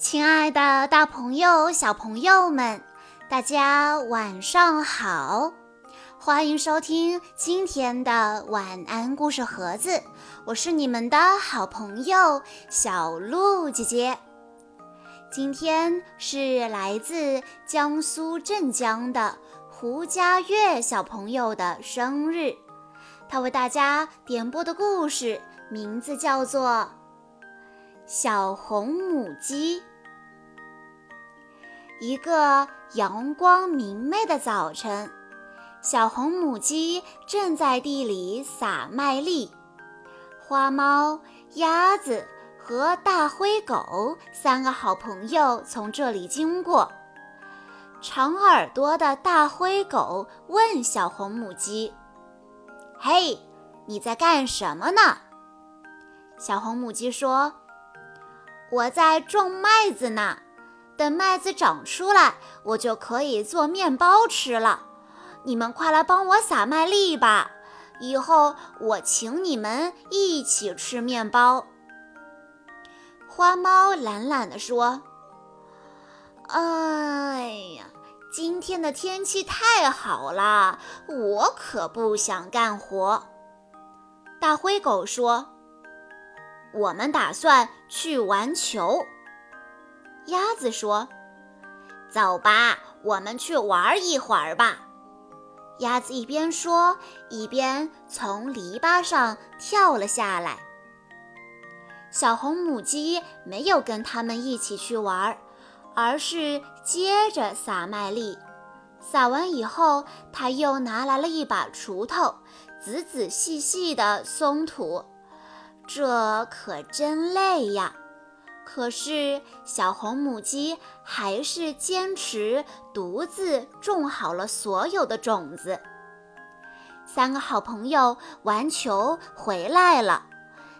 亲爱的，大朋友、小朋友们，大家晚上好！欢迎收听今天的晚安故事盒子，我是你们的好朋友小鹿姐姐。今天是来自江苏镇江的胡佳悦小朋友的生日，他为大家点播的故事名字叫做《小红母鸡》。一个阳光明媚的早晨，小红母鸡正在地里撒麦粒。花猫、鸭子和大灰狗三个好朋友从这里经过。长耳朵的大灰狗问小红母鸡：“嘿，你在干什么呢？”小红母鸡说：“我在种麦子呢。”等麦子长出来，我就可以做面包吃了。你们快来帮我撒麦粒吧，以后我请你们一起吃面包。花猫懒懒地说：“哎呀，今天的天气太好了，我可不想干活。”大灰狗说：“我们打算去玩球。”鸭子说：“走吧，我们去玩一会儿吧。”鸭子一边说，一边从篱笆上跳了下来。小红母鸡没有跟他们一起去玩，而是接着撒麦粒。撒完以后，它又拿来了一把锄头，仔仔细细地松土。这可真累呀！可是，小红母鸡还是坚持独自种好了所有的种子。三个好朋友玩球回来了，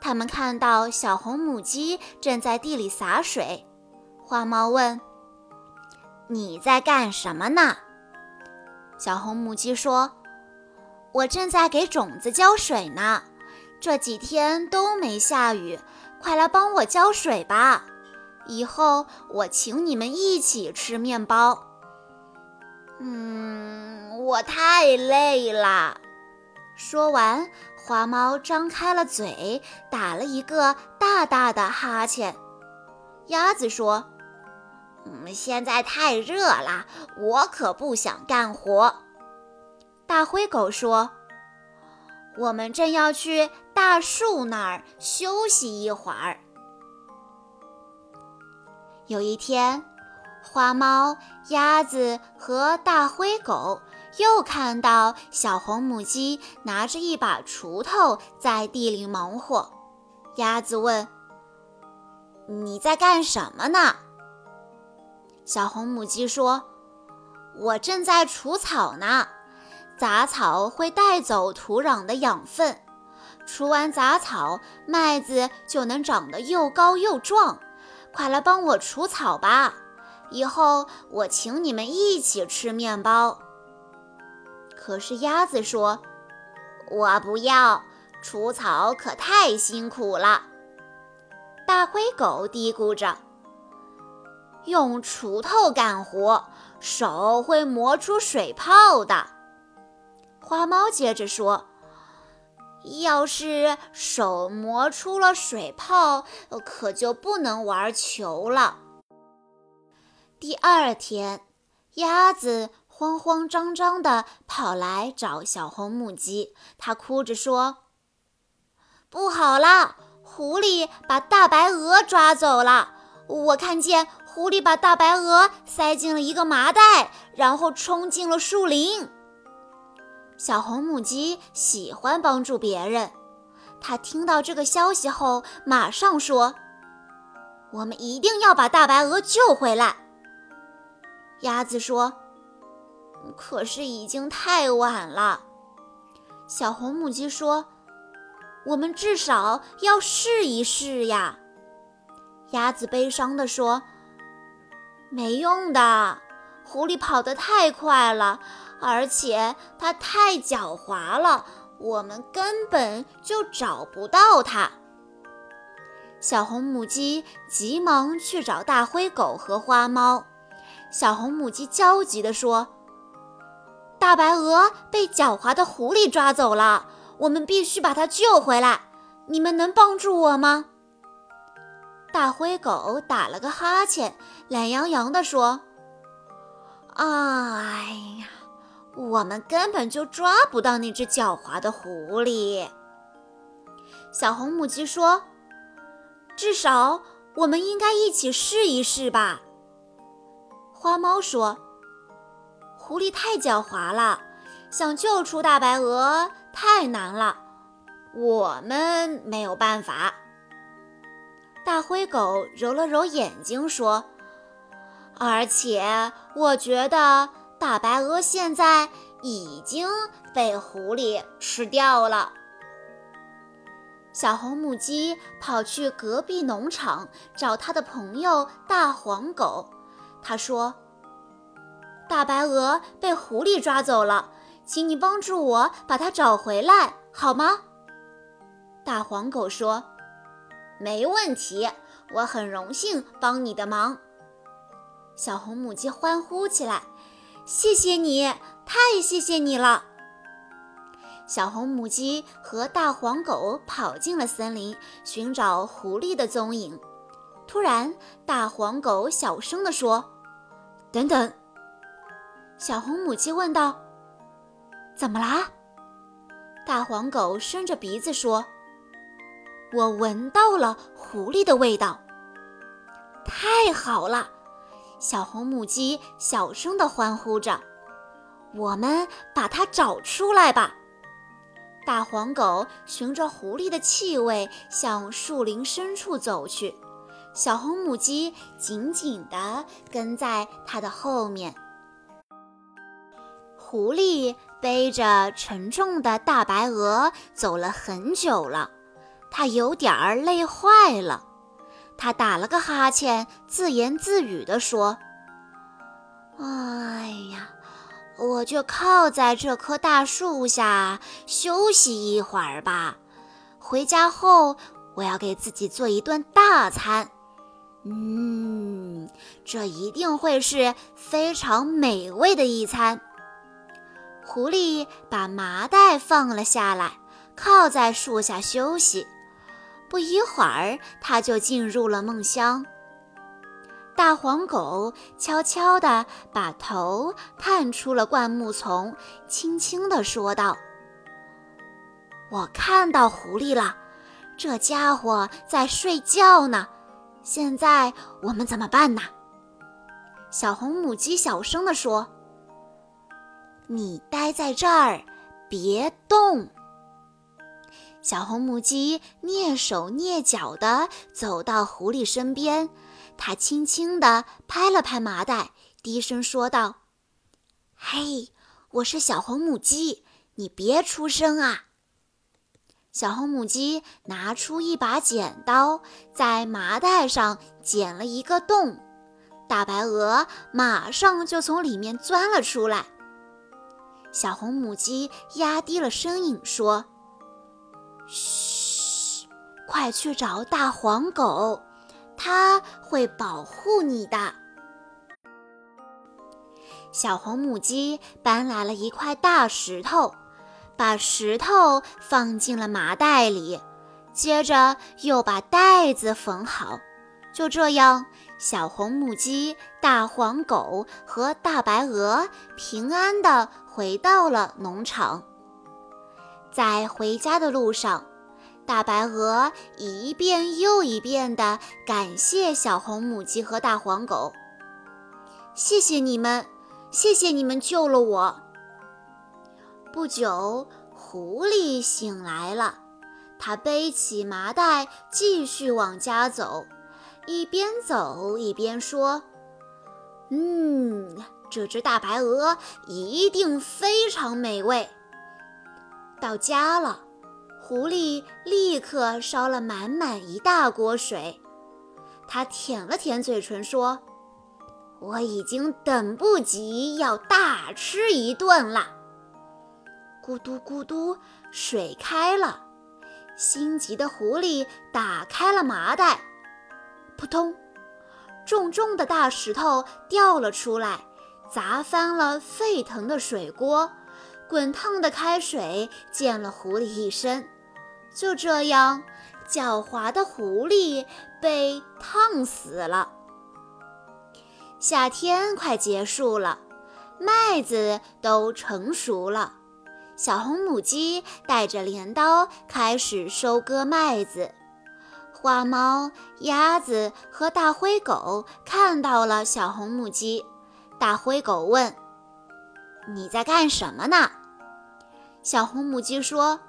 他们看到小红母鸡正在地里洒水。花猫问：“你在干什么呢？”小红母鸡说：“我正在给种子浇水呢。这几天都没下雨。”快来帮我浇水吧！以后我请你们一起吃面包。嗯，我太累了。说完，花猫张开了嘴，打了一个大大的哈欠。鸭子说：“嗯，现在太热了，我可不想干活。”大灰狗说。我们正要去大树那儿休息一会儿。有一天，花猫、鸭子和大灰狗又看到小红母鸡拿着一把锄头在地里忙活。鸭子问：“你在干什么呢？”小红母鸡说：“我正在除草呢。”杂草会带走土壤的养分，除完杂草，麦子就能长得又高又壮。快来帮我除草吧，以后我请你们一起吃面包。可是鸭子说：“我不要，除草可太辛苦了。”大灰狗嘀咕着：“用锄头干活，手会磨出水泡的。”花猫接着说：“要是手磨出了水泡，可就不能玩球了。”第二天，鸭子慌慌张张地跑来找小红母鸡，它哭着说：“不好啦，狐狸把大白鹅抓走了！我看见狐狸把大白鹅塞进了一个麻袋，然后冲进了树林。”小红母鸡喜欢帮助别人，它听到这个消息后，马上说：“我们一定要把大白鹅救回来。”鸭子说：“可是已经太晚了。”小红母鸡说：“我们至少要试一试呀。”鸭子悲伤地说：“没用的，狐狸跑得太快了。”而且它太狡猾了，我们根本就找不到它。小红母鸡急忙去找大灰狗和花猫。小红母鸡焦急地说：“大白鹅被狡猾的狐狸抓走了，我们必须把它救回来。你们能帮助我吗？”大灰狗打了个哈欠，懒洋洋地说：“哎呀，我们根本就抓不到那只狡猾的狐狸。”小红母鸡说：“至少我们应该一起试一试吧。”花猫说：“狐狸太狡猾了，想救出大白鹅太难了，我们没有办法。”大灰狗揉了揉眼睛说：“而且我觉得大白鹅现在已经被狐狸吃掉了。”小红母鸡跑去隔壁农场找它的朋友大黄狗，它说：“大白鹅被狐狸抓走了，请你帮助我把它找回来，好吗？”大黄狗说。没问题，我很荣幸帮你的忙。小红母鸡欢呼起来：“谢谢你，太谢谢你了！”小红母鸡和大黄狗跑进了森林，寻找狐狸的踪影。突然，大黄狗小声地说：“等等！”小红母鸡问道：“怎么啦？”大黄狗伸着鼻子说。我闻到了狐狸的味道，太好了！小红母鸡小声地欢呼着：“我们把它找出来吧！”大黄狗循着狐狸的气味向树林深处走去，小红母鸡紧紧地跟在它的后面。狐狸背着沉重的大白鹅走了很久了。它有点儿累坏了，他打了个哈欠，自言自语地说：“哎呀，我就靠在这棵大树下休息一会儿吧。回家后，我要给自己做一顿大餐。嗯，这一定会是非常美味的一餐。”狐狸把麻袋放了下来，靠在树下休息。不一会儿，他就进入了梦乡。大黄狗悄悄地把头探出了灌木丛，轻轻地说道：“我看到狐狸了，这家伙在睡觉呢。现在我们怎么办呢？”小红母鸡小声地说：“你待在这儿，别动。”小红母鸡蹑手蹑脚地走到狐狸身边，它轻轻地拍了拍麻袋，低声说道：“嘿，我是小红母鸡，你别出声啊。”小红母鸡拿出一把剪刀，在麻袋上剪了一个洞，大白鹅马上就从里面钻了出来。小红母鸡压低了声音说。嘘，快去找大黄狗，它会保护你的。小红母鸡搬来了一块大石头，把石头放进了麻袋里，接着又把袋子缝好。就这样，小红母鸡、大黄狗和大白鹅平安地回到了农场。在回家的路上，大白鹅一遍又一遍地感谢小红母鸡和大黄狗：“谢谢你们，谢谢你们救了我。”不久，狐狸醒来了，它背起麻袋继续往家走，一边走一边说：“嗯，这只大白鹅一定非常美味。”到家了，狐狸立刻烧了满满一大锅水。它舔了舔嘴唇，说：“我已经等不及要大吃一顿了。”咕嘟咕嘟，水开了。心急的狐狸打开了麻袋，扑通，重重的大石头掉了出来，砸翻了沸腾的水锅，滚烫的开水溅了狐狸一身。就这样，狡猾的狐狸被烫死了。夏天快结束了，麦子都成熟了。小红母鸡带着镰刀开始收割麦子。花猫、鸭子和大灰狗看到了小红母鸡。大灰狗问：“你在干什么呢？”小红母鸡说：“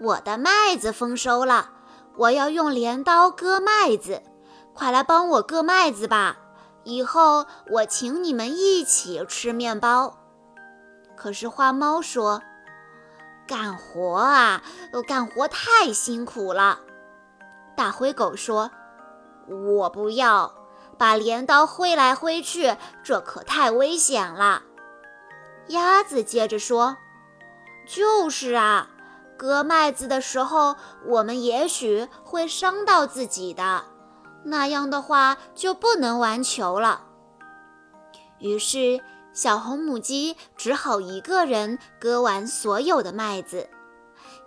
我的麦子丰收了，我要用镰刀割麦子，快来帮我割麦子吧！以后我请你们一起吃面包。”可是花猫说：“干活啊，干活太辛苦了。”大灰狗说：“我不要，把镰刀挥来挥去，这可太危险了。”鸭子接着说：“就是啊，割麦子的时候，我们也许会伤到自己的，那样的话就不能玩球了。”于是。小红母鸡只好一个人割完所有的麦子。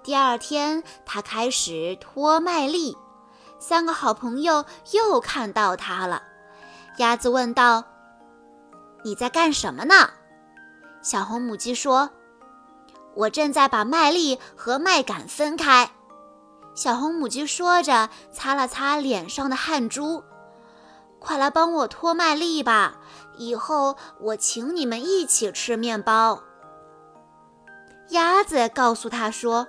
第二天，它开始脱麦粒。三个好朋友又看到它了。鸭子问道：“你在干什么呢？”小红母鸡说：“我正在把麦粒和麦秆分开。”小红母鸡说着，擦了擦脸上的汗珠。快来帮我脱麦粒吧！以后我请你们一起吃面包。鸭子告诉他说：“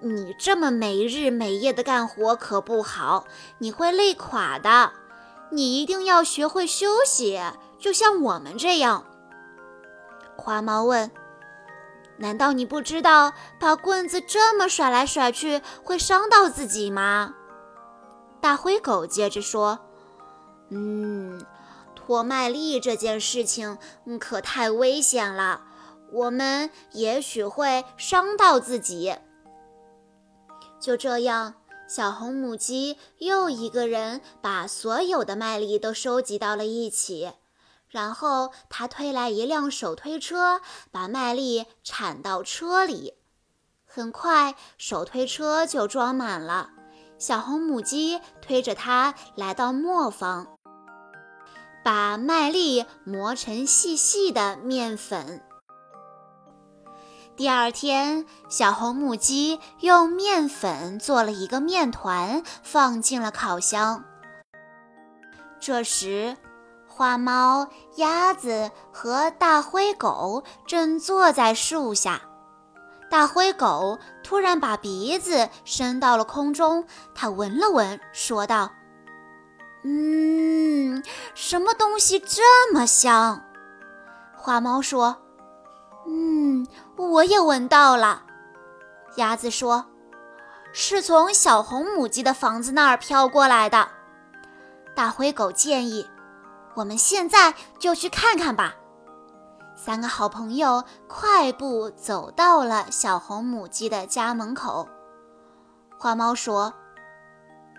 你这么没日没夜的干活可不好，你会累垮的。你一定要学会休息，就像我们这样。”花猫问：“难道你不知道把棍子这么甩来甩去会伤到自己吗？”大灰狗接着说。嗯，脱麦粒这件事情可太危险了，我们也许会伤到自己。就这样，小红母鸡又一个人把所有的麦粒都收集到了一起，然后他推来一辆手推车，把麦粒铲到车里。很快，手推车就装满了。小红母鸡推着它来到磨坊。把麦粒磨成细细的面粉。第二天，小红母鸡用面粉做了一个面团，放进了烤箱。这时，花猫、鸭子和大灰狗正坐在树下。大灰狗突然把鼻子伸到了空中，它闻了闻，说道。嗯，什么东西这么香？花猫说：“嗯，我也闻到了。”鸭子说：“是从小红母鸡的房子那儿飘过来的。”大灰狗建议：“我们现在就去看看吧。”三个好朋友快步走到了小红母鸡的家门口。花猫说。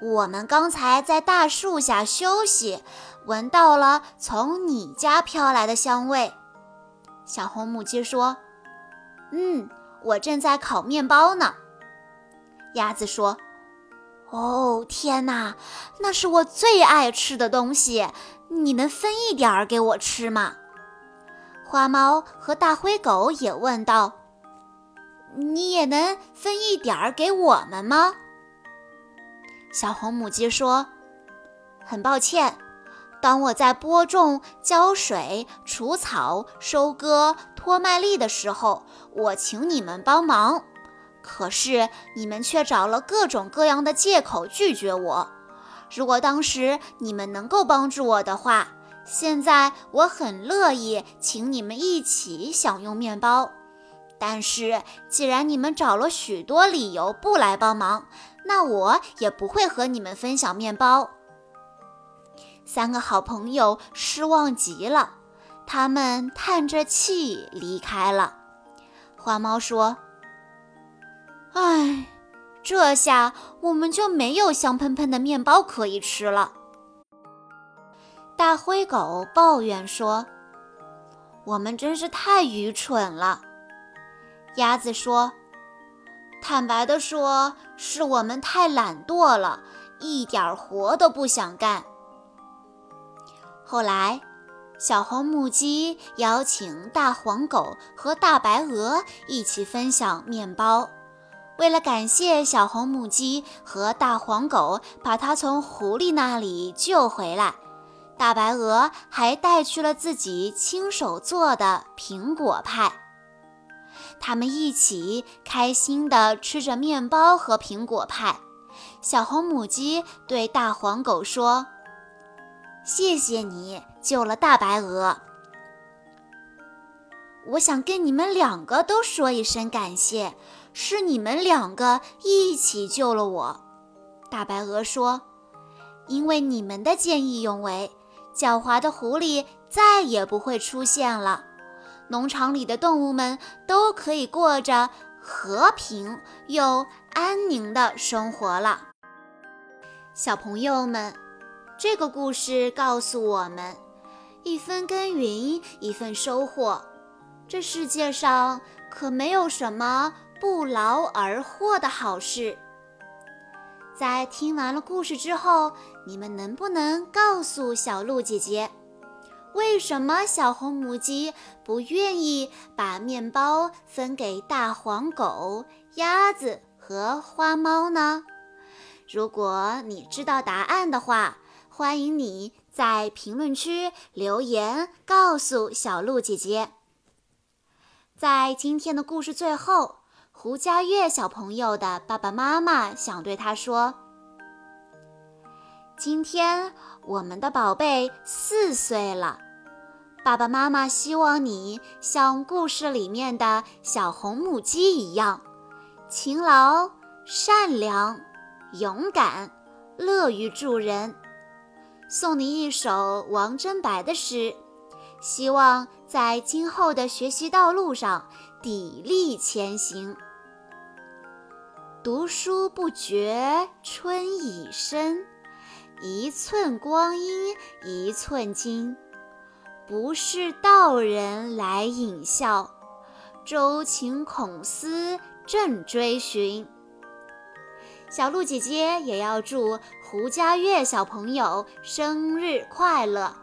我们刚才在大树下休息，闻到了从你家飘来的香味。小红母鸡说：“嗯，我正在烤面包呢。”鸭子说：“哦，天哪，那是我最爱吃的东西，你能分一点儿给我吃吗？”花猫和大灰狗也问道：“你也能分一点儿给我们吗？”小红母鸡说：“很抱歉，当我在播种、浇水、除草、收割、脱麦粒的时候，我请你们帮忙，可是你们却找了各种各样的借口拒绝我。如果当时你们能够帮助我的话，现在我很乐意请你们一起享用面包。但是既然你们找了许多理由不来帮忙，”那我也不会和你们分享面包。三个好朋友失望极了，他们叹着气离开了。花猫说：“唉，这下我们就没有香喷喷的面包可以吃了。大灰狗抱怨说：“我们真是太愚蠢了。”鸭子说：“坦白地说，是我们太懒惰了，一点活都不想干。”后来，小红母鸡邀请大黄狗和大白鹅一起分享面包。为了感谢小红母鸡和大黄狗把它从狐狸那里救回来，大白鹅还带去了自己亲手做的苹果派。他们一起开心地吃着面包和苹果派。小红母鸡对大黄狗说：“谢谢你救了大白鹅，我想跟你们两个都说一声感谢。”是你们两个一起救了我，大白鹅说：“因为你们的见义勇为，狡猾的狐狸再也不会出现了，农场里的动物们都可以过着和平又安宁的生活了。”小朋友们，这个故事告诉我们：一分耕耘一份收获，这世界上可没有什么。不劳而获的好事。在听完了故事之后，你们能不能告诉小鹿姐姐，为什么小红母鸡不愿意把面包分给大黄狗、鸭子和花猫呢？如果你知道答案的话，欢迎你在评论区留言告诉小鹿姐姐。在今天的故事最后。胡佳悦小朋友的爸爸妈妈想对他说：“今天我们的宝贝四岁了，爸爸妈妈希望你像故事里面的小红母鸡一样，勤劳、善良、勇敢、乐于助人。送你一首王贞白的诗，希望在今后的学习道路上砥砺前行。”读书不觉春已深，一寸光阴一寸金。不是道人来引笑，周情孔思正追寻。小鹿姐姐也要祝胡佳悦小朋友生日快乐。